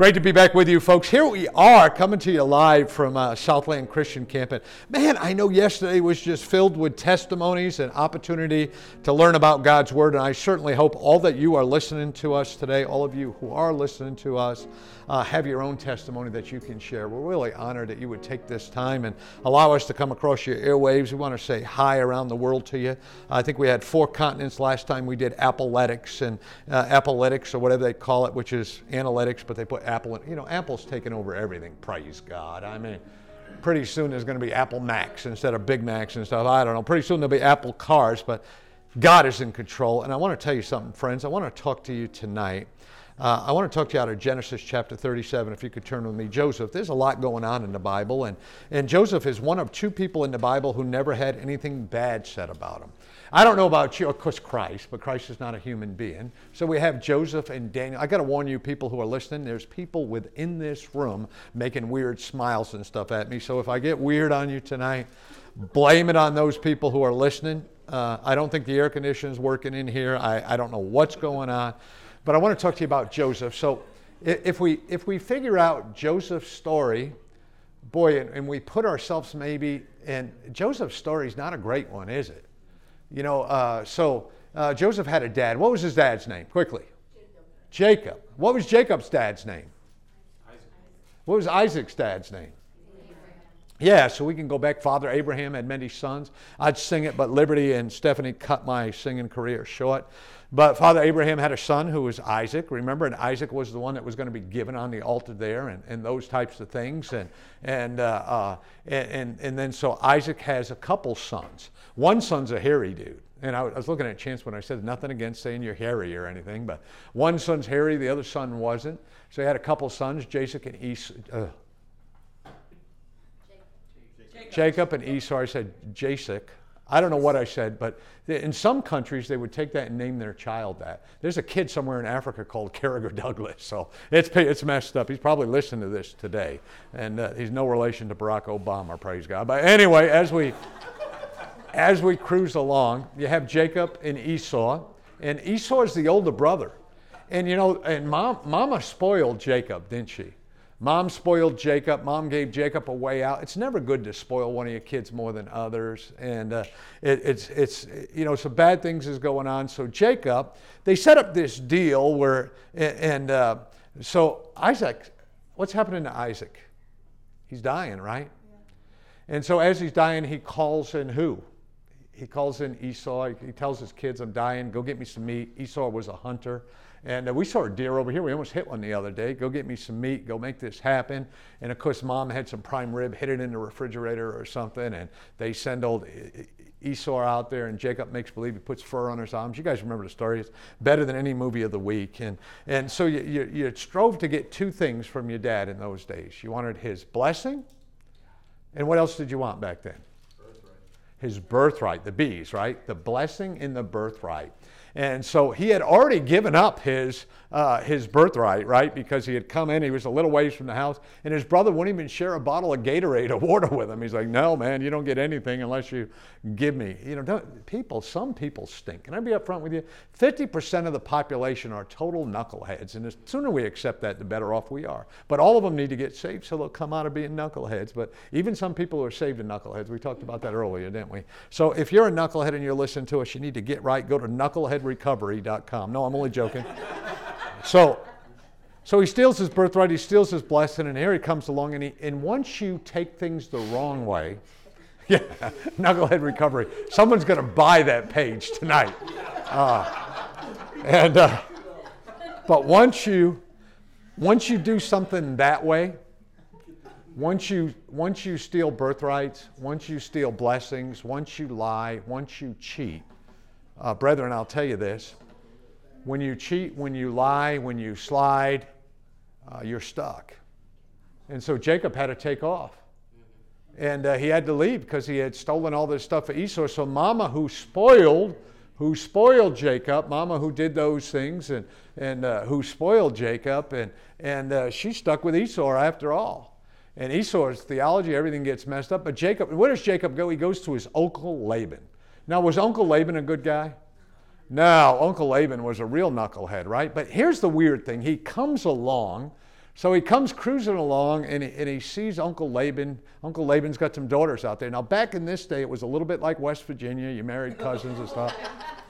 Great to be back with you, folks. Here we are coming to you live from uh, Southland Christian Camp. Man, I know yesterday was just filled with testimonies and opportunity to learn about God's Word. And I certainly hope all that you are listening to us today, all of you who are listening to us, uh, have your own testimony that you can share. We're really honored that you would take this time and allow us to come across your airwaves. We want to say hi around the world to you. I think we had four continents last time we did Appaletics and uh, or whatever they call it, which is analytics, but they put Apple. You know, Apple's taken over everything. Praise God. I mean, pretty soon there's going to be Apple Macs instead of Big Macs and stuff. I don't know. Pretty soon there'll be Apple cars, but God is in control. And I want to tell you something, friends. I want to talk to you tonight uh, I want to talk to you out of Genesis chapter 37, if you could turn with me. Joseph, there's a lot going on in the Bible, and, and Joseph is one of two people in the Bible who never had anything bad said about him. I don't know about you, of course, Christ, but Christ is not a human being. So we have Joseph and Daniel. I got to warn you, people who are listening, there's people within this room making weird smiles and stuff at me. So if I get weird on you tonight, blame it on those people who are listening. Uh, I don't think the air conditioning is working in here. I, I don't know what's going on. But I want to talk to you about Joseph. So if we, if we figure out Joseph's story, boy, and, and we put ourselves maybe, and Joseph's story is not a great one, is it? You know, uh, so uh, Joseph had a dad. What was his dad's name? Quickly. Jacob. Jacob. What was Jacob's dad's name? Isaac. What was Isaac's dad's name? Yeah, so we can go back. Father Abraham had many sons. I'd sing it, but Liberty and Stephanie cut my singing career short. But Father Abraham had a son who was Isaac, remember, and Isaac was the one that was going to be given on the altar there and, and those types of things. And, and, uh, uh, and, and then so Isaac has a couple sons. One son's a hairy dude. And I was looking at Chance when I said nothing against saying you're hairy or anything, but one son's hairy, the other son wasn't. So he had a couple sons, Jacob and Esau. Uh, Jacob. And Esau. I said Jasek. I don't know what I said, but in some countries they would take that and name their child that. There's a kid somewhere in Africa called Carragher Douglas, so it's, it's messed up. He's probably listening to this today, and uh, he's no relation to Barack Obama, praise God. But anyway, as we, as we cruise along, you have Jacob and Esau, and Esau is the older brother. And you know, and mom, Mama spoiled Jacob, didn't she? Mom spoiled Jacob. Mom gave Jacob a way out. It's never good to spoil one of your kids more than others. And uh, it, it's, it's, you know, some bad things is going on. So Jacob, they set up this deal where, and uh, so Isaac, what's happening to Isaac? He's dying, right? Yeah. And so as he's dying, he calls in who? He calls in Esau. He tells his kids, I'm dying. Go get me some meat. Esau was a hunter. And uh, we saw a deer over here. We almost hit one the other day. Go get me some meat. Go make this happen. And of course, mom had some prime rib, hid it in the refrigerator or something. And they send old Esau out there, and Jacob makes believe he puts fur on his arms. You guys remember the story. It's better than any movie of the week. And, and so you, you, you strove to get two things from your dad in those days. You wanted his blessing, and what else did you want back then? His birthright, the bees, right? The blessing in the birthright. And so he had already given up his, uh, his birthright, right? Because he had come in, he was a little ways from the house, and his brother wouldn't even share a bottle of Gatorade or water with him. He's like, no, man, you don't get anything unless you give me. You know, people, some people stink. Can I be upfront with you? 50% of the population are total knuckleheads, and the sooner we accept that, the better off we are. But all of them need to get saved so they'll come out of being knuckleheads. But even some people who are saved are knuckleheads. We talked about that earlier, didn't we? So if you're a knucklehead and you're listening to us, you need to get right. Go to knucklehead headrecovery.com. No, I'm only joking. so, so he steals his birthright, he steals his blessing, and here he comes along, and, he, and once you take things the wrong way, yeah, knucklehead recovery. Someone's going to buy that page tonight. Uh, And, uh, but once you, once you do something that way, once you, once you steal birthrights, once you steal blessings, once you lie, once you cheat, uh, brethren, I'll tell you this. When you cheat, when you lie, when you slide, uh, you're stuck. And so Jacob had to take off. And uh, he had to leave because he had stolen all this stuff for Esau. So Mama, who spoiled, who spoiled Jacob, Mama, who did those things, and, and uh, who spoiled Jacob, and, and uh, she stuck with Esau after all. And Esau's theology, everything gets messed up. But Jacob, where does Jacob go? He goes to his uncle Laban. Now, was Uncle Laban a good guy? No, Uncle Laban was a real knucklehead, right? But here's the weird thing. He comes along so he comes cruising along and he, and he sees Uncle Laban. Uncle Laban's got some daughters out there. Now, back in this day, it was a little bit like West Virginia. You married cousins and stuff.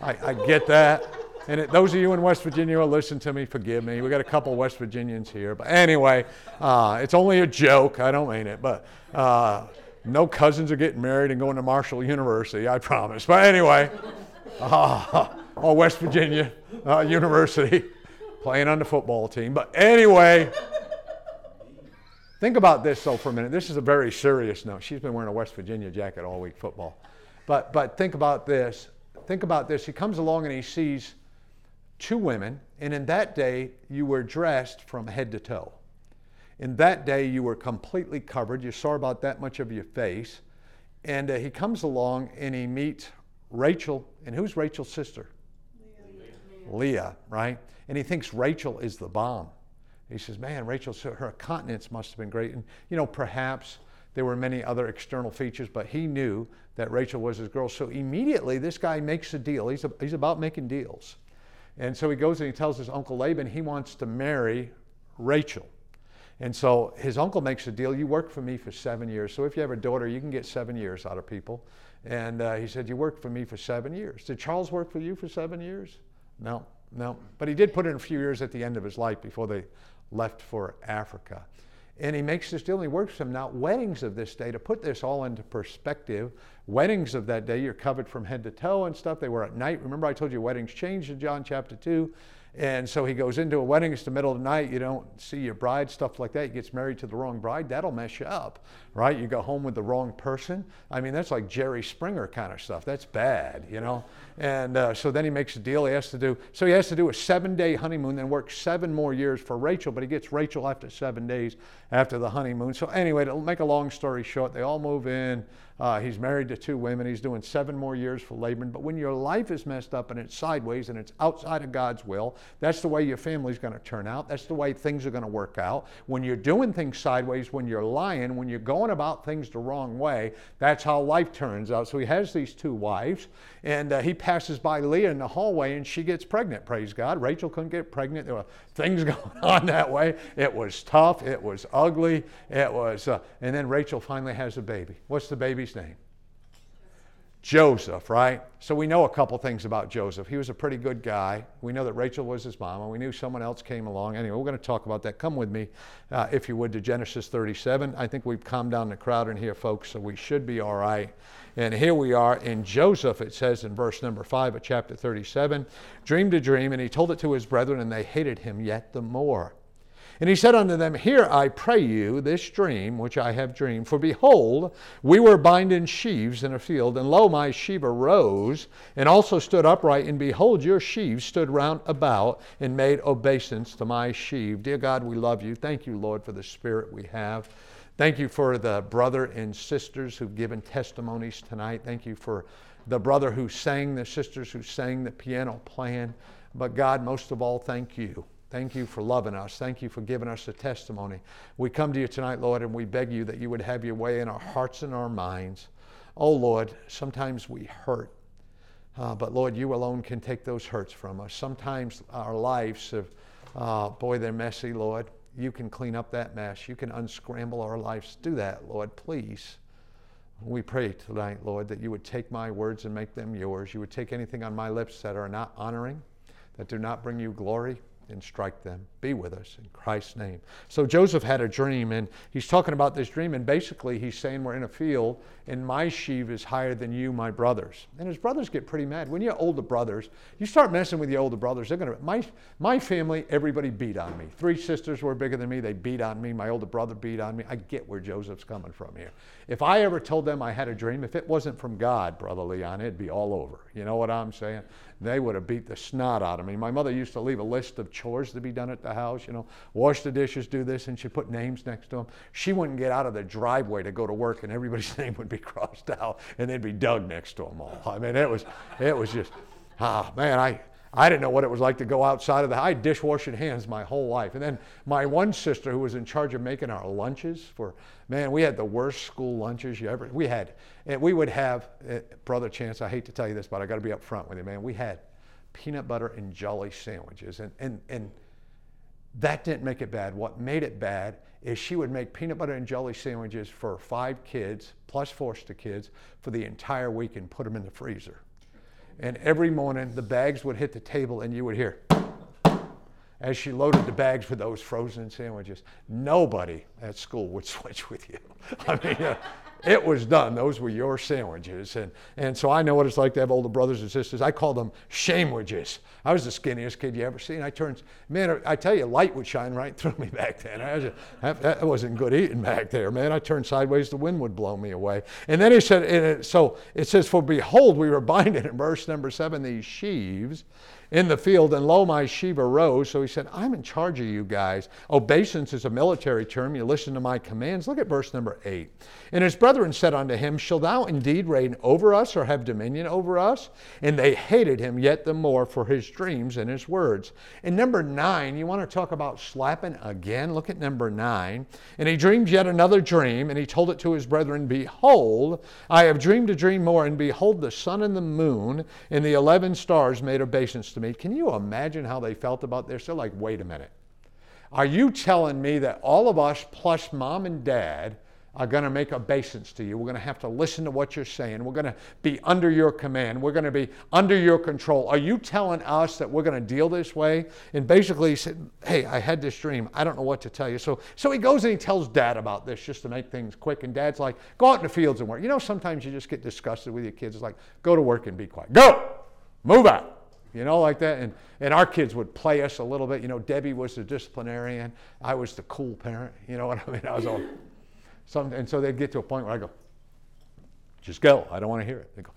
I, I get that. And it, those of you in West Virginia who listen to me, forgive me. We got a couple West Virginians here. But anyway, uh, it's only a joke. I don't mean it. But uh, no cousins are getting married and going to Marshall University, I promise. But anyway, uh, oh, West Virginia uh, University playing on the football team. But anyway, think about this though for a minute. This is a very serious note. She's been wearing a West Virginia jacket all week, football. But, but think about this. Think about this. He comes along and he sees two women, and in that day, you were dressed from head to toe. In that day, you were completely covered. You saw about that much of your face. And uh, he comes along and he meets Rachel. And who's Rachel's sister? Leah, Leah right? and he thinks Rachel is the bomb. He says, Man, Rachel, her continence must have been great. And, you know, perhaps there were many other external features, but he knew that Rachel was his girl. So immediately, this guy makes a deal. He's, a, he's about making deals. And so he goes and he tells his uncle Laban he wants to marry Rachel. And so his uncle makes a deal. You work for me for seven years. So if you have a daughter, you can get seven years out of people. And uh, he said, You worked for me for seven years. Did Charles work for you for seven years? No. No, but he did put in a few years at the end of his life before they left for Africa. And he makes this deal and he works them. Now, weddings of this day, to put this all into perspective, weddings of that day, you're covered from head to toe and stuff. They were at night. Remember, I told you weddings changed in John chapter 2. And so he goes into a wedding, it's the middle of the night, you don't see your bride, stuff like that. He gets married to the wrong bride, that'll mess you up, right? You go home with the wrong person. I mean, that's like Jerry Springer kind of stuff. That's bad, you know? And uh, so then he makes a deal he has to do. So he has to do a seven day honeymoon, then work seven more years for Rachel, but he gets Rachel after seven days after the honeymoon. So anyway, to make a long story short, they all move in. Uh, he's married to two women. He's doing seven more years for Laban. But when your life is messed up and it's sideways and it's outside of God's will, that's the way your family's going to turn out. That's the way things are going to work out. When you're doing things sideways, when you're lying, when you're going about things the wrong way, that's how life turns out. So he has these two wives, and uh, he passes by Leah in the hallway, and she gets pregnant. Praise God. Rachel couldn't get pregnant. There were things going on that way. It was tough. It was ugly. It was, uh, and then Rachel finally has a baby. What's the baby's name? Joseph, right? So we know a couple things about Joseph. He was a pretty good guy. We know that Rachel was his mama. We knew someone else came along. Anyway, we're going to talk about that. Come with me, uh, if you would, to Genesis 37. I think we've calmed down the crowd in here, folks, so we should be all right. And here we are in Joseph, it says in verse number 5 of chapter 37 dreamed a dream, and he told it to his brethren, and they hated him yet the more. And he said unto them, Hear, I pray you, this dream which I have dreamed. For behold, we were binding sheaves in a field, and lo, my sheaf arose, and also stood upright, and behold, your sheaves stood round about, and made obeisance to my sheaf. Dear God, we love you. Thank you, Lord, for the spirit we have. Thank you for the brother and sisters who've given testimonies tonight. Thank you for the brother who sang, the sisters who sang, the piano playing. But God, most of all, thank you Thank you for loving us. Thank you for giving us a testimony. We come to you tonight, Lord, and we beg you that you would have your way in our hearts and our minds. Oh, Lord, sometimes we hurt. Uh, but Lord, you alone can take those hurts from us. Sometimes our lives have, uh, boy, they're messy, Lord. You can clean up that mess. You can unscramble our lives. Do that, Lord, please. We pray tonight, Lord, that you would take my words and make them yours. You would take anything on my lips that are not honoring, that do not bring you glory and strike them. Be with us in Christ's name. So Joseph had a dream, and he's talking about this dream, and basically he's saying we're in a field, and my sheaf is higher than you, my brothers. And his brothers get pretty mad. When you're older brothers, you start messing with your older brothers. They're gonna. My my family, everybody beat on me. Three sisters were bigger than me. They beat on me. My older brother beat on me. I get where Joseph's coming from here. If I ever told them I had a dream, if it wasn't from God, brother Leon, it'd be all over. You know what I'm saying? They would have beat the snot out of me. My mother used to leave a list of chores to be done at the house, you know, wash the dishes, do this, and she put names next to them. She wouldn't get out of the driveway to go to work, and everybody's name would be crossed out, and they'd be Doug next to them all. I mean, it was, it was just, ah, man, I, I didn't know what it was like to go outside of the. I dishwashing hands my whole life, and then my one sister, who was in charge of making our lunches for, man, we had the worst school lunches you ever. We had, and we would have, uh, brother Chance. I hate to tell you this, but I got to be up front with you, man. We had peanut butter and jelly sandwiches, and and and that didn't make it bad. What made it bad is she would make peanut butter and jelly sandwiches for five kids plus foster kids for the entire week and put them in the freezer. And every morning the bags would hit the table and you would hear as she loaded the bags with those frozen sandwiches. Nobody at school would switch with you. I mean, uh, it was done. Those were your sandwiches. And, and so I know what it's like to have older brothers and sisters. I call them shamewidges. I was the skinniest kid you ever seen. I turned, man, I tell you, light would shine right through me back then. I a, that wasn't good eating back there, man. I turned sideways, the wind would blow me away. And then he said, it, so it says, For behold, we were binding in verse number seven these sheaves in the field, and lo, my sheep arose. So he said, I'm in charge of you guys. Obeisance is a military term. You listen to my commands. Look at verse number eight. And his brethren said unto him, Shall thou indeed reign over us or have dominion over us? And they hated him yet the more for his dreams and his words. In number nine, you want to talk about slapping again? Look at number nine. And he dreamed yet another dream, and he told it to his brethren, Behold, I have dreamed a dream more, and behold, the sun and the moon and the eleven stars made obeisance to me. Can you imagine how they felt about this? They're like, wait a minute. Are you telling me that all of us plus mom and dad are going to make obeisance to you. We're going to have to listen to what you're saying. We're going to be under your command. We're going to be under your control. Are you telling us that we're going to deal this way? And basically, he said, Hey, I had this dream. I don't know what to tell you. So, so he goes and he tells dad about this just to make things quick. And dad's like, Go out in the fields and work. You know, sometimes you just get disgusted with your kids. It's like, Go to work and be quiet. Go! Move out you know, like that. And, and our kids would play us a little bit. You know, Debbie was the disciplinarian. I was the cool parent. You know what I mean? I was all, some, and so they'd get to a point where I go, just go. I don't want to hear it. They go,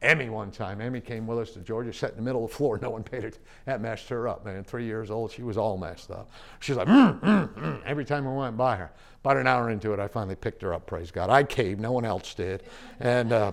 Emmy one time, Emmy came with us to Georgia, sat in the middle of the floor. No one paid it. That messed her up, man. Three years old, she was all messed up. She's like, mm, mm, mm, every time we went by her. About an hour into it, I finally picked her up, praise God. I caved, no one else did. And, uh,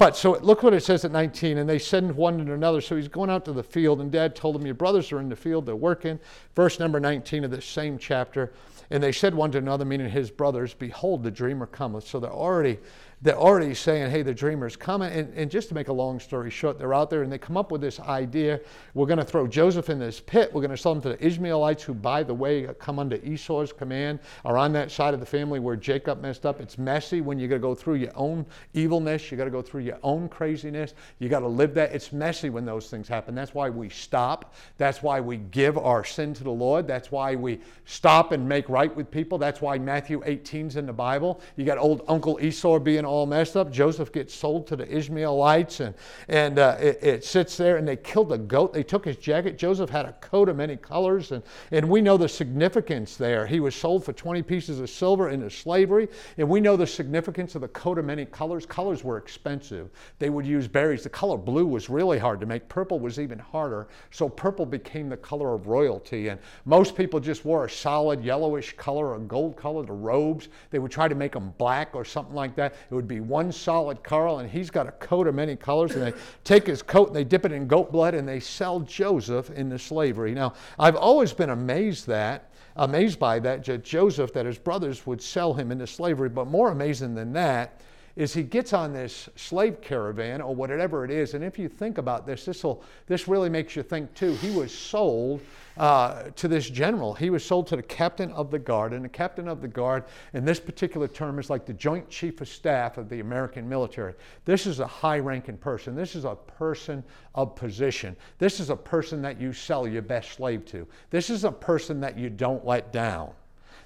but so look what it says at 19, and they send one to another. So he's going out to the field, and dad told him, Your brothers are in the field, they're working. Verse number 19 of this same chapter. And they said one to another, meaning his brothers, Behold, the dreamer cometh. So they're already they're already saying, hey, the dreamer's coming. And, and, just to make a long story short, they're out there and they come up with this idea. We're going to throw Joseph in this pit. We're going to sell him to the Ishmaelites, who, by the way, come under Esau's command, are on that side of the family where Jacob messed up. It's messy when you got to go through your own evilness. You got to go through your own craziness. You got to live that. It's messy when those things happen. That's why we stop. That's why we give our sin to the Lord. That's why we stop and make right with people. That's why Matthew 18's in the Bible. You got old Uncle Esau being all messed up. Joseph gets sold to the Ishmaelites, and, and uh, it, it, sits there, and they killed a goat. They took his jacket. Joseph had a coat of many colors, and, and we know the significance there. He was sold for 20 pieces of silver into slavery, and we know the significance of the coat of many colors. Colors were expensive. They would use berries. The color blue was really hard to make, purple was even harder, so purple became the color of royalty. And most people just wore a solid yellowish color, a gold color, the robes. They would try to make them black or something like that. It would be one solid Carl, and he's got a coat of many colors. And they take his coat and they dip it in goat blood and they sell Joseph into slavery. Now, I've always been amazed that amazed by that, Joseph, that his brothers would sell him into slavery. But more amazing than that is he gets on this slave caravan or whatever it is. And if you think about this, this, will, this really makes you think too. He was sold uh, to this general. He was sold to the captain of the guard. And the captain of the guard, in this particular term, is like the joint chief of staff of the American military. This is a high ranking person. This is a person of position. This is a person that you sell your best slave to. This is a person that you don't let down.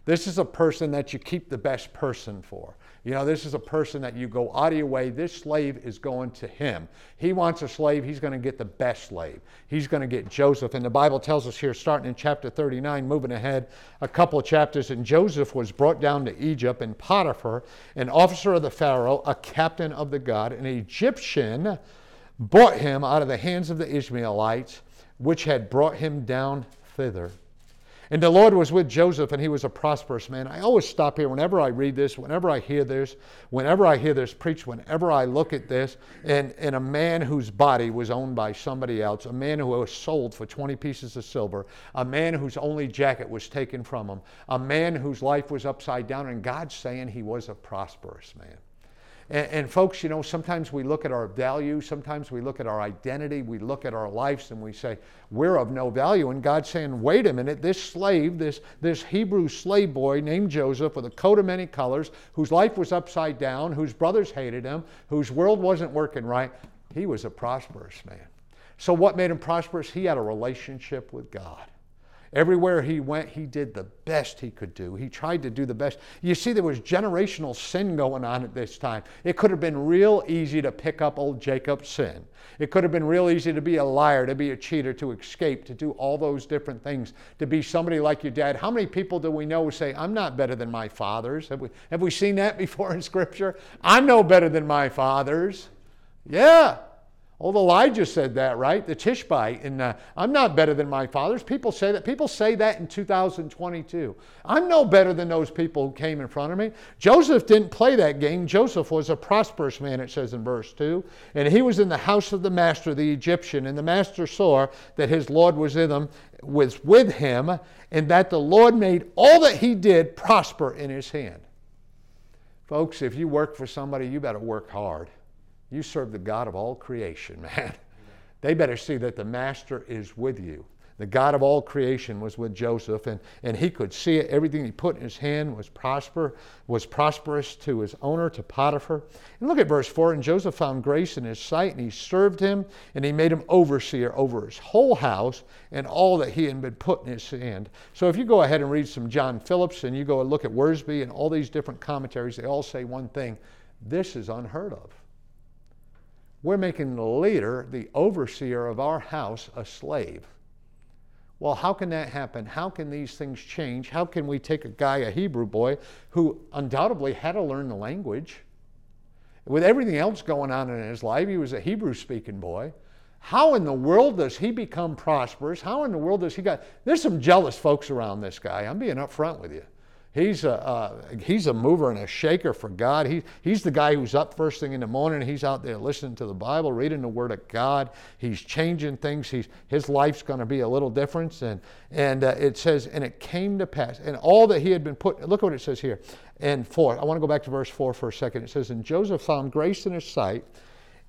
This is a person that you keep the best person for. You know, this is a person that you go out of your way. This slave is going to him. He wants a slave. He's going to get the best slave. He's going to get Joseph. And the Bible tells us here, starting in chapter 39, moving ahead a couple of chapters, and Joseph was brought down to Egypt, and Potiphar, an officer of the Pharaoh, a captain of the guard, an Egyptian, bought him out of the hands of the Ishmaelites, which had brought him down thither. And the Lord was with Joseph, and he was a prosperous man. I always stop here whenever I read this, whenever I hear this, whenever I hear this preached, whenever I look at this, and, and a man whose body was owned by somebody else, a man who was sold for 20 pieces of silver, a man whose only jacket was taken from him, a man whose life was upside down, and God's saying he was a prosperous man. And, and, folks, you know, sometimes we look at our value, sometimes we look at our identity, we look at our lives and we say, we're of no value. And God's saying, wait a minute, this slave, this, this Hebrew slave boy named Joseph with a coat of many colors, whose life was upside down, whose brothers hated him, whose world wasn't working right, he was a prosperous man. So, what made him prosperous? He had a relationship with God. Everywhere he went, he did the best he could do. He tried to do the best. You see, there was generational sin going on at this time. It could have been real easy to pick up old Jacob's sin. It could have been real easy to be a liar, to be a cheater, to escape, to do all those different things, to be somebody like your dad. How many people do we know who say, I'm not better than my fathers? Have we, have we seen that before in Scripture? I'm no better than my fathers. Yeah, Old Elijah said that, right? The Tishbite. And uh, I'm not better than my fathers. People say that. People say that in 2022. I'm no better than those people who came in front of me. Joseph didn't play that game. Joseph was a prosperous man, it says in verse 2. And he was in the house of the master, the Egyptian. And the master saw that his Lord was in him, was with him, and that the Lord made all that he did prosper in his hand. Folks, if you work for somebody, you better work hard. You serve the God of all creation, man. They better see that the Master is with you. The God of all creation was with Joseph, and, and he could see it. Everything he put in his hand was prosper, was prosperous to his owner, to Potiphar. And look at verse 4. And Joseph found grace in his sight, and he served him, and he made him overseer over his whole house and all that he had been put in his hand. So if you go ahead and read some John Phillips, and you go and look at Wiersbe and all these different commentaries, they all say one thing this is unheard of. We're making the leader, the overseer of our house, a slave. Well, how can that happen? How can these things change? How can we take a guy, a Hebrew boy, who undoubtedly had to learn the language? With everything else going on in his life, he was a Hebrew speaking boy. How in the world does he become prosperous? How in the world does he got? There's some jealous folks around this guy. I'm being upfront with you. He's a, uh, he's a mover and a shaker for God. He, he's the guy who's up first thing in the morning. He's out there listening to the Bible, reading the Word of God. He's changing things. He's, his life's going to be a little different. And, and uh, it says, and it came to pass. And all that he had been put, look what it says here. And four, I want to go back to verse four for a second. It says, And Joseph found grace in his sight,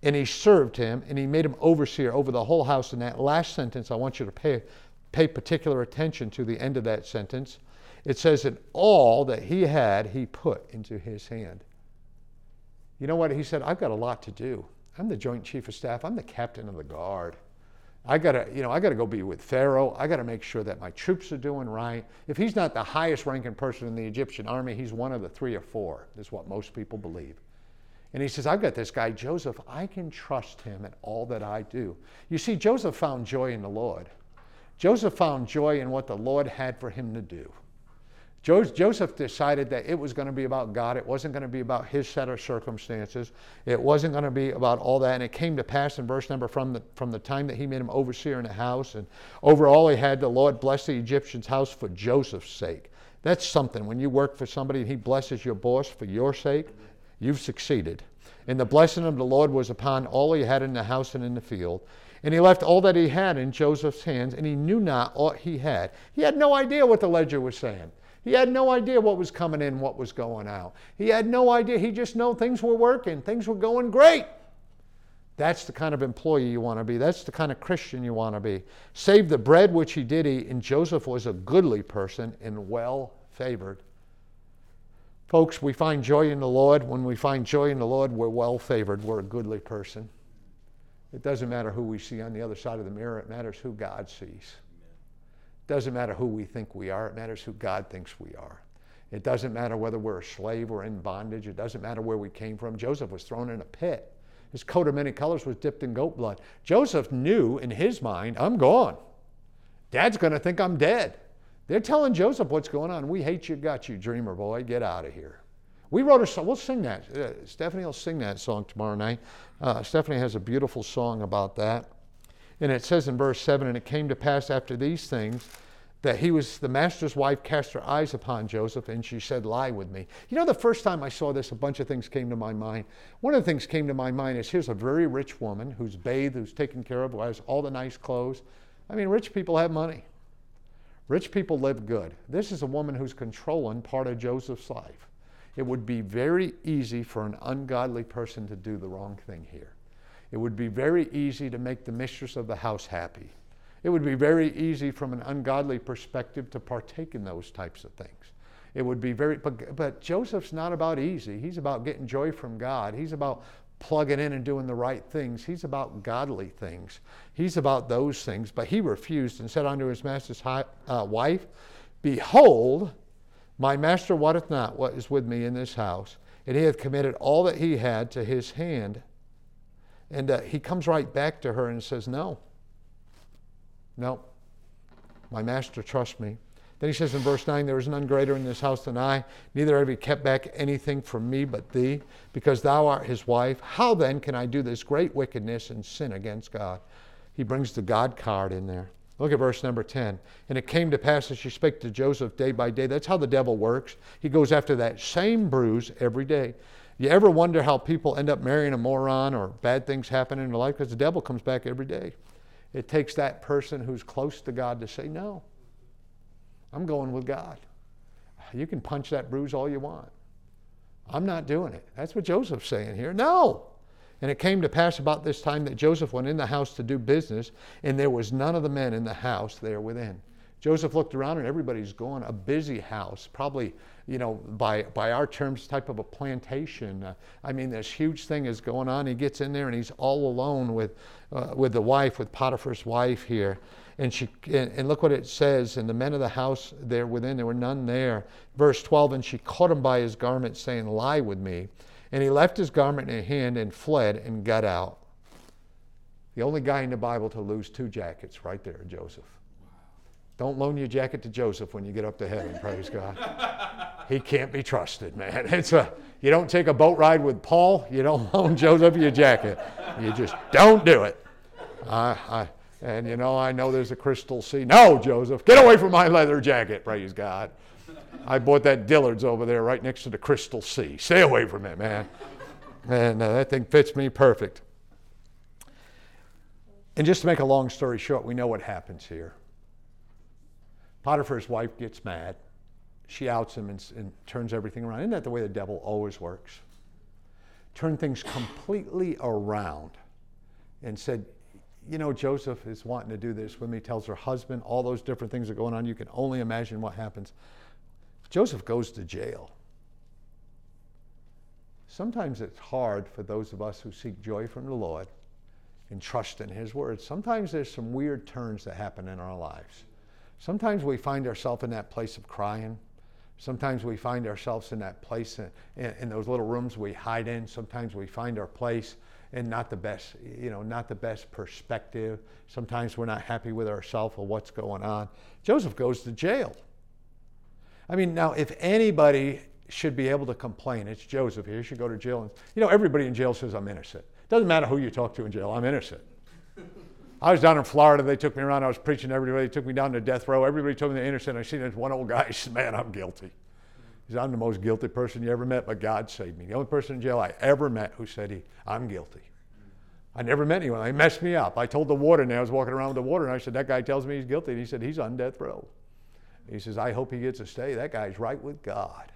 and he served him, and he made him overseer over the whole house. In that last sentence, I want you to pay, pay particular attention to the end of that sentence it says that all that he had, he put into his hand. You know what? He said, I've got a lot to do. I'm the Joint Chief of Staff. I'm the captain of the guard. I gotta, you know, I gotta go be with Pharaoh. I gotta make sure that my troops are doing right. If he's not the highest ranking person in the Egyptian army, he's one of the three or four, is what most people believe. And he says, I've got this guy, Joseph. I can trust him in all that I do. You see, Joseph found joy in the Lord. Joseph found joy in what the Lord had for him to do. Joseph decided that it was going to be about God. It wasn't going to be about his set of circumstances. It wasn't going to be about all that. And it came to pass in verse number from the, from the time that he made him overseer in the house. And over all he had, the Lord blessed the Egyptian's house for Joseph's sake. That's something. When you work for somebody and he blesses your boss for your sake, you've succeeded. And the blessing of the Lord was upon all he had in the house and in the field. And he left all that he had in Joseph's hands, and he knew not aught he had. He had no idea what the ledger was saying. He had no idea what was coming in, what was going out. He had no idea. He just knew things were working, things were going great. That's the kind of employee you want to be. That's the kind of Christian you want to be. Save the bread which he did eat, and Joseph was a goodly person and well favored. Folks, we find joy in the Lord. When we find joy in the Lord, we're well favored. We're a goodly person. It doesn't matter who we see on the other side of the mirror, it matters who God sees. It doesn't matter who we think we are, it matters who God thinks we are. It doesn't matter whether we're a slave or in bondage, it doesn't matter where we came from. Joseph was thrown in a pit. His coat of many colors was dipped in goat blood. Joseph knew in his mind, I'm gone. Dad's going to think I'm dead. They're telling Joseph what's going on. We hate you, got you, dreamer boy. Get out of here. We wrote a song. We'll sing that. Uh, Stephanie will sing that song tomorrow night. Uh, Stephanie has a beautiful song about that. And it says in verse 7 And it came to pass after these things that he was the master's wife cast her eyes upon Joseph and she said, Lie with me. You know, the first time I saw this, a bunch of things came to my mind. One of the things came to my mind is here's a very rich woman who's bathed, who's taken care of, who has all the nice clothes. I mean, rich people have money. Rich people live good. This is a woman who's controlling part of Joseph's life. It would be very easy for an ungodly person to do the wrong thing here. It would be very easy to make the mistress of the house happy. It would be very easy from an ungodly perspective to partake in those types of things. It would be very, but, but Joseph's not about easy. He's about getting joy from God. He's about plugging in and doing the right things. He's about godly things. He's about those things. But he refused and said unto his master's uh, wife, Behold, my master wotteth not what is with me in this house, and he hath committed all that he had to his hand. And uh, he comes right back to her and says, No, no, my master trusts me. Then he says in verse 9, There is none greater in this house than I, neither have he kept back anything from me but thee, because thou art his wife. How then can I do this great wickedness and sin against God? He brings the God card in there. Look at verse number 10. And it came to pass as she spake to Joseph day by day. That's how the devil works. He goes after that same bruise every day. You ever wonder how people end up marrying a moron or bad things happen in their life? Because the devil comes back every day. It takes that person who's close to God to say, No, I'm going with God. You can punch that bruise all you want. I'm not doing it. That's what Joseph's saying here. No. And it came to pass about this time that Joseph went in the house to do business, and there was none of the men in the house there within. Joseph looked around and everybody's gone. a busy house, probably, you know, by, by our terms, type of a plantation. Uh, I mean, this huge thing is going on. He gets in there and he's all alone with, uh, with the wife, with Potiphar's wife here. And, she, and, and look what it says, and the men of the house there within, there were none there. Verse 12, and she caught him by his garment, saying, Lie with me. And he left his garment in his hand and fled and got out. The only guy in the Bible to lose two jackets, right there, Joseph. Don't loan your jacket to Joseph when you get up to heaven, praise God. He can't be trusted, man. It's a, you don't take a boat ride with Paul, you don't loan Joseph your jacket. You just don't do it. I, I, and you know, I know there's a crystal sea. No, Joseph, get away from my leather jacket, praise God. I bought that Dillard's over there right next to the crystal sea. Stay away from it, man. And uh, that thing fits me perfect. And just to make a long story short, we know what happens here. Potiphar's wife gets mad. She outs him and, and turns everything around. Isn't that the way the devil always works? Turn things completely around and said, you know, Joseph is wanting to do this with me, tells her husband, all those different things are going on. You can only imagine what happens. Joseph goes to jail. Sometimes it's hard for those of us who seek joy from the Lord and trust in His word. Sometimes there's some weird turns that happen in our lives. Sometimes we find ourselves in that place of crying. Sometimes we find ourselves in that place in, in, in, those little rooms we hide in. Sometimes we find our place in not the best, you know, not the best perspective. Sometimes we're not happy with ourselves or what's going on. Joseph goes to jail. I mean, now if anybody should be able to complain, it's Joseph here. He should go to jail. And, you know, everybody in jail says I'm innocent. Doesn't matter who you talk to in jail. I'm innocent. I was down in Florida. They took me around. I was preaching to everybody. They took me down to death row. Everybody told me they're innocent. I seen this one old guy. He said, "Man, I'm guilty." He said, "I'm the most guilty person you ever met, but God saved me. The only person in jail I ever met who said he, I'm guilty. I never met anyone. They messed me up. I told the warden. I was walking around with the warden. I said, "That guy tells me he's guilty." And he said, "He's on death row." He says, I hope he gets a stay. That guy's right with God.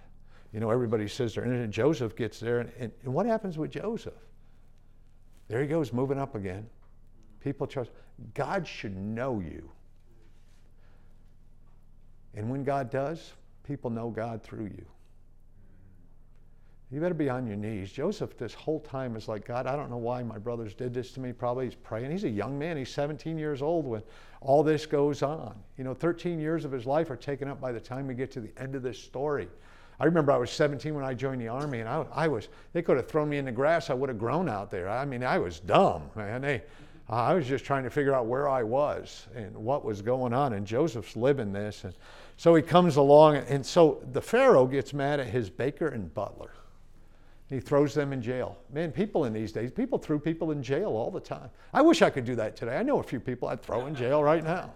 You know, everybody says they're innocent. Joseph gets there, and, and, and what happens with Joseph? There he goes, moving up again. People trust. God should know you. And when God does, people know God through you. You better be on your knees. Joseph, this whole time, is like, God, I don't know why my brothers did this to me. Probably he's praying. He's a young man. He's 17 years old when all this goes on. You know, 13 years of his life are taken up by the time we get to the end of this story. I remember I was 17 when I joined the army, and I, I was, they could have thrown me in the grass. I would have grown out there. I mean, I was dumb, man. They, I was just trying to figure out where I was and what was going on. And Joseph's living this. And so he comes along, and so the Pharaoh gets mad at his baker and butler. He throws them in jail. Man, people in these days, people threw people in jail all the time. I wish I could do that today. I know a few people I'd throw in jail right now.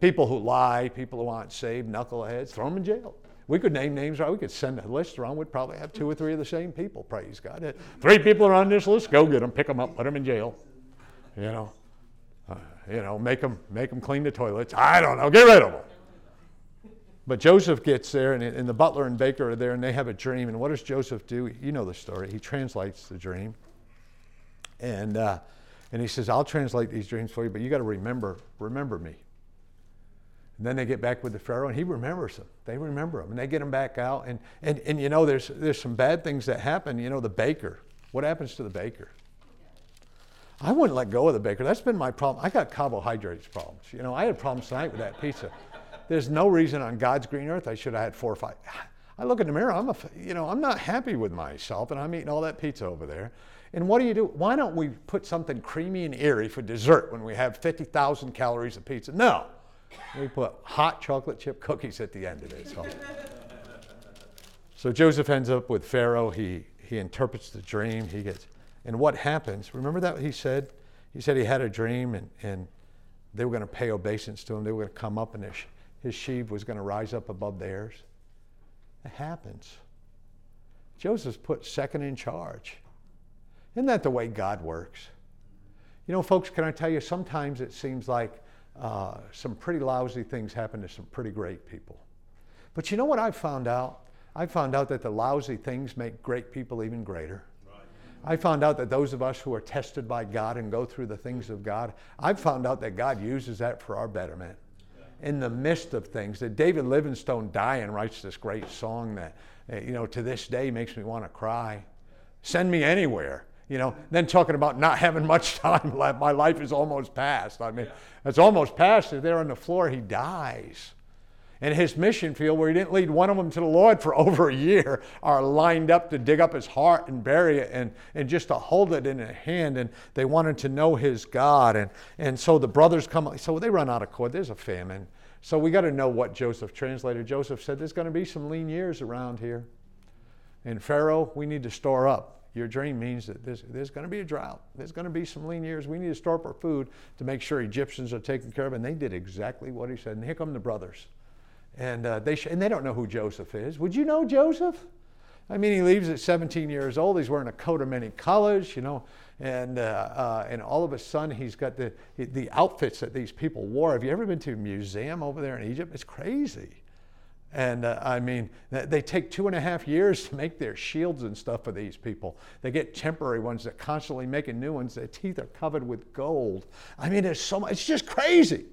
People who lie, people who aren't saved, knuckleheads, throw them in jail. We could name names, right? We could send a list around. We'd probably have two or three of the same people, praise God. Three people are on this list, go get them, pick them up, put them in jail. You know, uh, you know, make them, make them clean the toilets. I don't know, get rid of them. But Joseph gets there, and, and the butler and baker are there, and they have a dream. And what does Joseph do? You know the story. He translates the dream. And, uh, and he says, I'll translate these dreams for you, but you got to remember, remember me. And then they get back with the Pharaoh, and he remembers them. They remember him, and they get him back out. And, and, and you know, there's, there's some bad things that happen. You know, the baker. What happens to the baker? I wouldn't let go of the baker. That's been my problem. I got carbohydrates problems. You know, I had problems tonight with that pizza. There's no reason on God's green earth I should have had four or five. I look in the mirror, I'm, a, you know, I'm not happy with myself, and I'm eating all that pizza over there. And what do you do? Why don't we put something creamy and airy for dessert when we have 50,000 calories of pizza? No. We put hot chocolate chip cookies at the end of it. So, so Joseph ends up with Pharaoh. He, he interprets the dream. He gets, and what happens? Remember that he said? He said he had a dream and, and they were going to pay obeisance to him. They were going to come up and his sheave was going to rise up above theirs. It happens. Joseph's put second in charge. Isn't that the way God works? You know, folks, can I tell you, sometimes it seems like uh, some pretty lousy things happen to some pretty great people. But you know what I found out? I found out that the lousy things make great people even greater. I found out that those of us who are tested by God and go through the things of God, I've found out that God uses that for our betterment in the midst of things. That David Livingstone dying writes this great song that, uh, you know, to this day makes me want to cry. Send me anywhere. You know, then talking about not having much time left. My life is almost past. I mean, it's almost past. There on the floor, he dies. And his mission field, where he didn't lead one of them to the Lord for over a year, are lined up to dig up his heart and bury it and, and just to hold it in a hand. And they wanted to know his God. And, and so the brothers come, so they run out of cord. There's a famine. So we got to know what Joseph translated. Joseph said, There's going to be some lean years around here. And Pharaoh, we need to store up. Your dream means that there's, there's going to be a drought. There's going to be some lean years. We need to store up our food to make sure Egyptians are taken care of. And they did exactly what he said. And here come the brothers. And, uh, they sh- and they don't know who Joseph is. Would you know Joseph? I mean, he leaves at 17 years old. He's wearing a coat of many colors, you know, and, uh, uh, and all of a sudden he's got the, the outfits that these people wore. Have you ever been to a museum over there in Egypt? It's crazy. And uh, I mean, they take two and a half years to make their shields and stuff for these people. They get temporary ones that constantly making new ones. Their teeth are covered with gold. I mean, it's so much, it's just crazy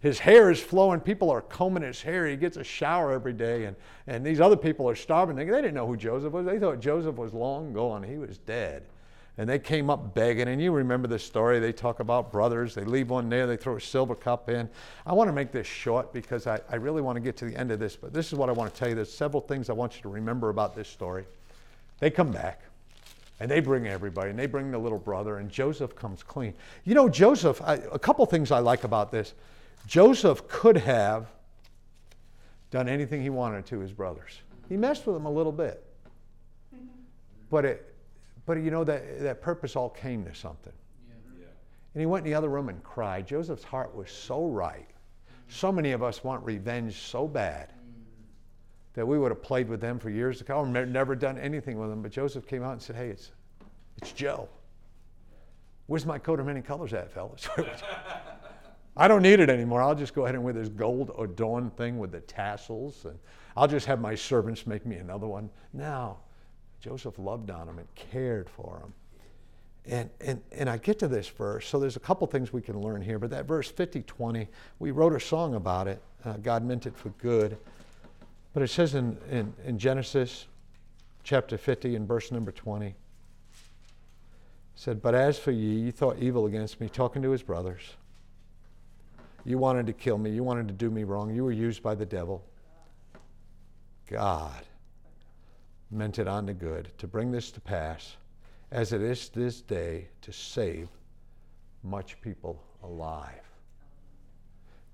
his hair is flowing. People are combing his hair. He gets a shower every day. And, and these other people are starving. They, they didn't know who Joseph was. They thought Joseph was long gone. He was dead. And they came up begging. And you remember the story. They talk about brothers. They leave one there. They throw a silver cup in. I want to make this short because I, I really want to get to the end of this. But this is what I want to tell you. There's several things I want you to remember about this story. They come back. And they bring everybody, and they bring the little brother, and Joseph comes clean. You know, Joseph, I, a couple things I like about this. Joseph could have done anything he wanted to his brothers. He messed with them a little bit. But it, but you know that that purpose all came to something. Yeah. And he went in the other room and cried. Joseph's heart was so right. So many of us want revenge so bad that we would have played with them for years to come, or never done anything with them. But Joseph came out and said, "Hey, it's it's Joe. Where's my coat of many colors at, fellas?" I don't need it anymore. I'll just go ahead and wear this gold adorned thing with the tassels, and I'll just have my servants make me another one. Now, Joseph loved on him and cared for him. And, and, and I get to this verse, so there's a couple things we can learn here, but that verse 50 20, we wrote a song about it. Uh, God meant it for good. But it says in, in, in Genesis chapter 50 and verse number 20, said, But as for ye, ye thought evil against me, talking to his brothers. You wanted to kill me. You wanted to do me wrong. You were used by the devil. God meant it on the good to bring this to pass as it is this day to save much people alive.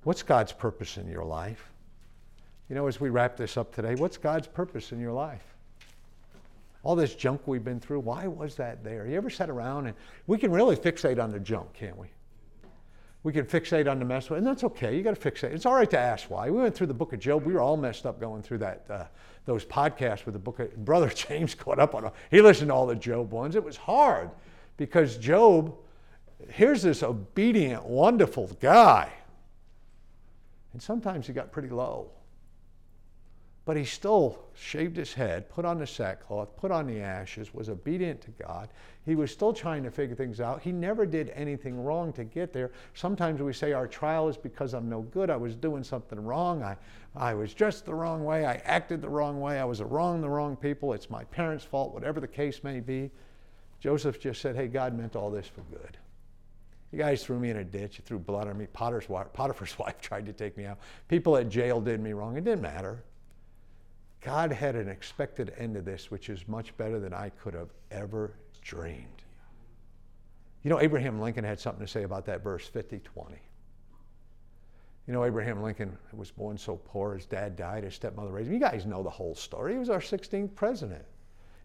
What's God's purpose in your life? You know, as we wrap this up today, what's God's purpose in your life? All this junk we've been through, why was that there? You ever sat around and we can really fixate on the junk, can't we? We can fixate on the mess, and that's okay. You got to fixate. It's all right to ask why. We went through the book of Job. We were all messed up going through that uh, those podcasts with the book of Brother James caught up on. He listened to all the Job ones. It was hard because Job, here's this obedient, wonderful guy, and sometimes he got pretty low. But he still shaved his head, put on the sackcloth, put on the ashes, was obedient to God. He was still trying to figure things out. He never did anything wrong to get there. Sometimes we say our trial is because I'm no good. I was doing something wrong. I, I was dressed the wrong way. I acted the wrong way. I was wrong the wrong people. It's my parents' fault, whatever the case may be. Joseph just said, Hey, God meant all this for good. You guys threw me in a ditch. You threw blood on me. Potter's wife, Potiphar's wife tried to take me out. People at jail did me wrong. It didn't matter. God had an expected end to this, which is much better than I could have ever dreamed. You know, Abraham Lincoln had something to say about that verse 50 20. You know, Abraham Lincoln was born so poor, his dad died, his stepmother raised him. You guys know the whole story. He was our 16th president.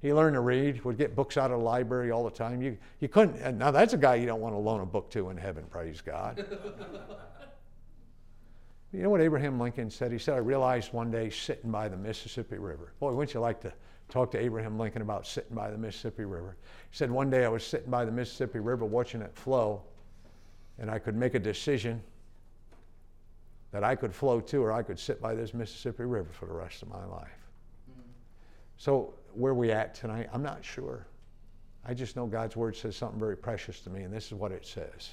He learned to read, would get books out of the library all the time. You, you couldn't, now that's a guy you don't want to loan a book to in heaven, praise God. You know what Abraham Lincoln said? He said, I realized one day sitting by the Mississippi River. Boy, wouldn't you like to talk to Abraham Lincoln about sitting by the Mississippi River? He said, One day I was sitting by the Mississippi River watching it flow, and I could make a decision that I could flow to or I could sit by this Mississippi River for the rest of my life. Mm-hmm. So, where we at tonight, I'm not sure. I just know God's word says something very precious to me, and this is what it says.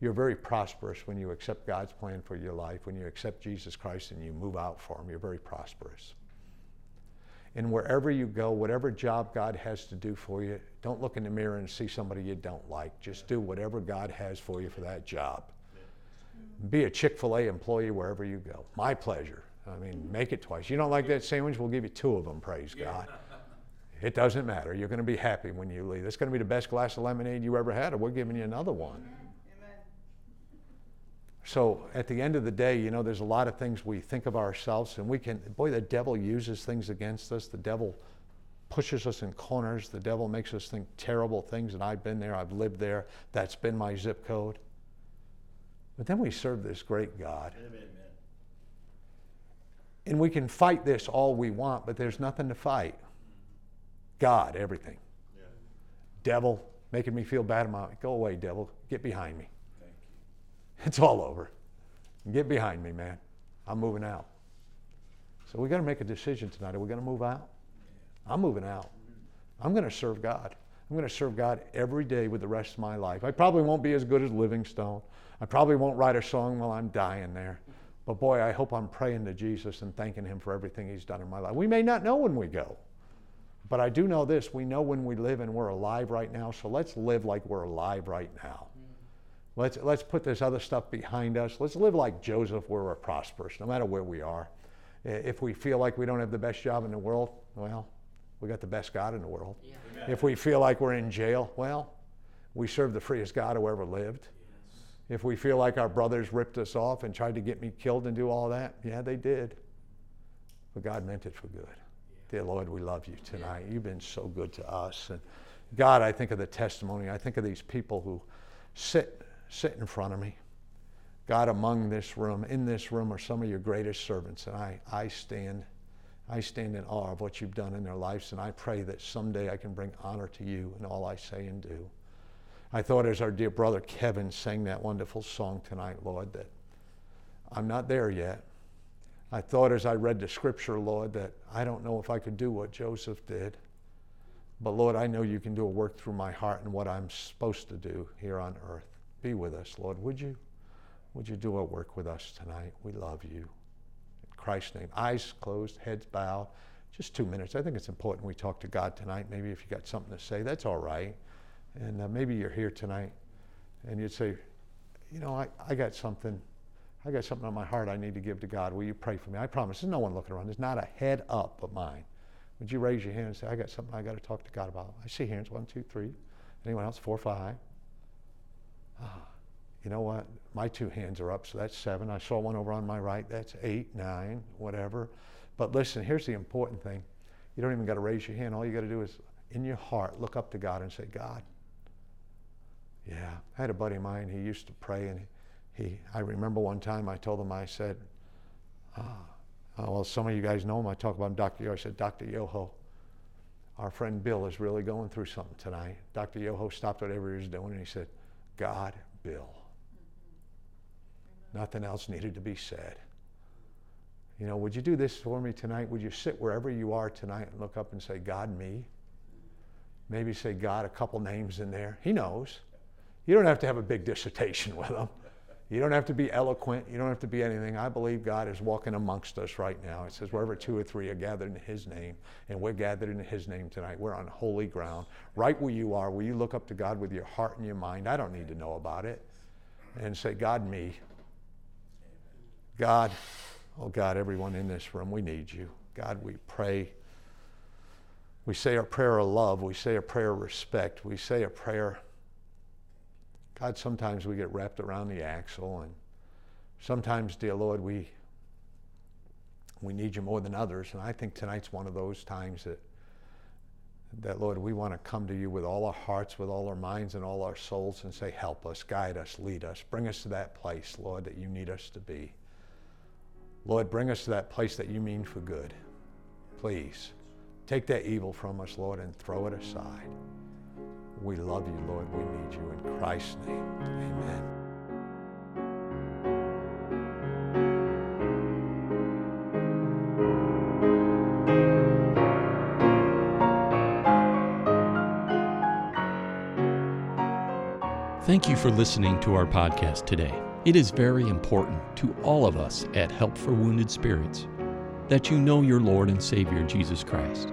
You're very prosperous when you accept God's plan for your life, when you accept Jesus Christ and you move out for Him. You're very prosperous. And wherever you go, whatever job God has to do for you, don't look in the mirror and see somebody you don't like. Just do whatever God has for you for that job. Be a Chick fil A employee wherever you go. My pleasure. I mean, make it twice. You don't like that sandwich? We'll give you two of them, praise God. It doesn't matter. You're going to be happy when you leave. It's going to be the best glass of lemonade you ever had, or we're giving you another one. So at the end of the day, you know, there's a lot of things we think of ourselves, and we can, boy, the devil uses things against us. The devil pushes us in corners. The devil makes us think terrible things, and I've been there, I've lived there. That's been my zip code. But then we serve this great God. Amen. And we can fight this all we want, but there's nothing to fight. God, everything. Yeah. Devil, making me feel bad about it. Go away, devil. Get behind me. It's all over. Get behind me, man. I'm moving out. So we got to make a decision tonight. Are we going to move out? I'm moving out. I'm going to serve God. I'm going to serve God every day with the rest of my life. I probably won't be as good as Livingstone. I probably won't write a song while I'm dying there. But boy, I hope I'm praying to Jesus and thanking Him for everything He's done in my life. We may not know when we go, but I do know this we know when we live and we're alive right now, so let's live like we're alive right now. Let's, let's put this other stuff behind us. Let's live like Joseph where we're prosperous, no matter where we are. If we feel like we don't have the best job in the world, well, we got the best God in the world. Yeah. If we feel like we're in jail, well, we serve the freest God who ever lived. Yes. If we feel like our brothers ripped us off and tried to get me killed and do all that, yeah, they did. But God meant it for good. Yeah. Dear Lord, we love you tonight. Yeah. You've been so good to us. And God, I think of the testimony. I think of these people who sit sit in front of me. God, among this room, in this room are some of your greatest servants, and I, I stand, I stand in awe of what you've done in their lives, and I pray that someday I can bring honor to you in all I say and do. I thought as our dear brother Kevin sang that wonderful song tonight, Lord, that I'm not there yet. I thought as I read the scripture, Lord, that I don't know if I could do what Joseph did. But Lord, I know you can do a work through my heart and what I'm supposed to do here on earth. Be with us, Lord, would you? Would you do a work with us tonight? We love you. In Christ's name. Eyes closed, heads bowed. Just two minutes. I think it's important we talk to God tonight. Maybe if you got something to say, that's all right. And uh, maybe you're here tonight and you'd say, you know, I, I got something. I got something on my heart I need to give to God. Will you pray for me? I promise. There's no one looking around. There's not a head up of mine. Would you raise your hand and say, I got something I got to talk to God about? I see hands. One, two, three. Anyone else? Four, five. You know what? My two hands are up, so that's seven. I saw one over on my right. That's eight, nine, whatever. But listen, here's the important thing. You don't even got to raise your hand. All you got to do is, in your heart, look up to God and say, God, yeah. I had a buddy of mine, he used to pray, and he, I remember one time I told him, I said, ah, oh, well, some of you guys know him. I talk about him, Dr. Yoho. I said, Dr. Yoho, our friend Bill is really going through something tonight. Dr. Yoho stopped whatever he was doing and he said, God, Bill. Nothing else needed to be said. You know, would you do this for me tonight? Would you sit wherever you are tonight and look up and say, God, me? Maybe say, God, a couple names in there. He knows. You don't have to have a big dissertation with him. You don't have to be eloquent. You don't have to be anything. I believe God is walking amongst us right now. It says, wherever two or three are gathered in His name, and we're gathered in His name tonight, we're on holy ground. Right where you are, will you look up to God with your heart and your mind? I don't need to know about it. And say, God, me. God, oh God, everyone in this room, we need you. God, we pray. We say a prayer of love. We say a prayer of respect. We say a prayer God, sometimes we get wrapped around the axle, and sometimes, dear Lord, we we need you more than others. And I think tonight's one of those times that that Lord, we want to come to you with all our hearts, with all our minds, and all our souls, and say, "Help us, guide us, lead us, bring us to that place, Lord, that you need us to be." Lord, bring us to that place that you mean for good. Please take that evil from us, Lord, and throw it aside. We love you, Lord. We need you. In Christ's name, amen. Thank you for listening to our podcast today. It is very important to all of us at Help for Wounded Spirits that you know your Lord and Savior Jesus Christ.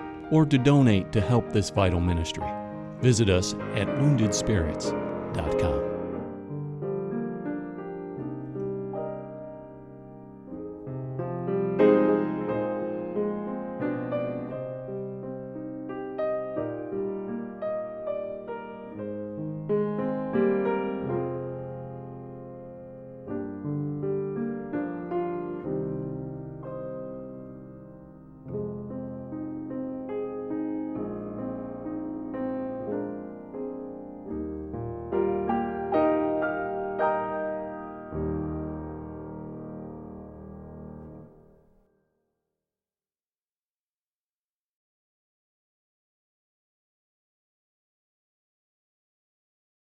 or to donate to help this vital ministry, visit us at woundedspirits.com.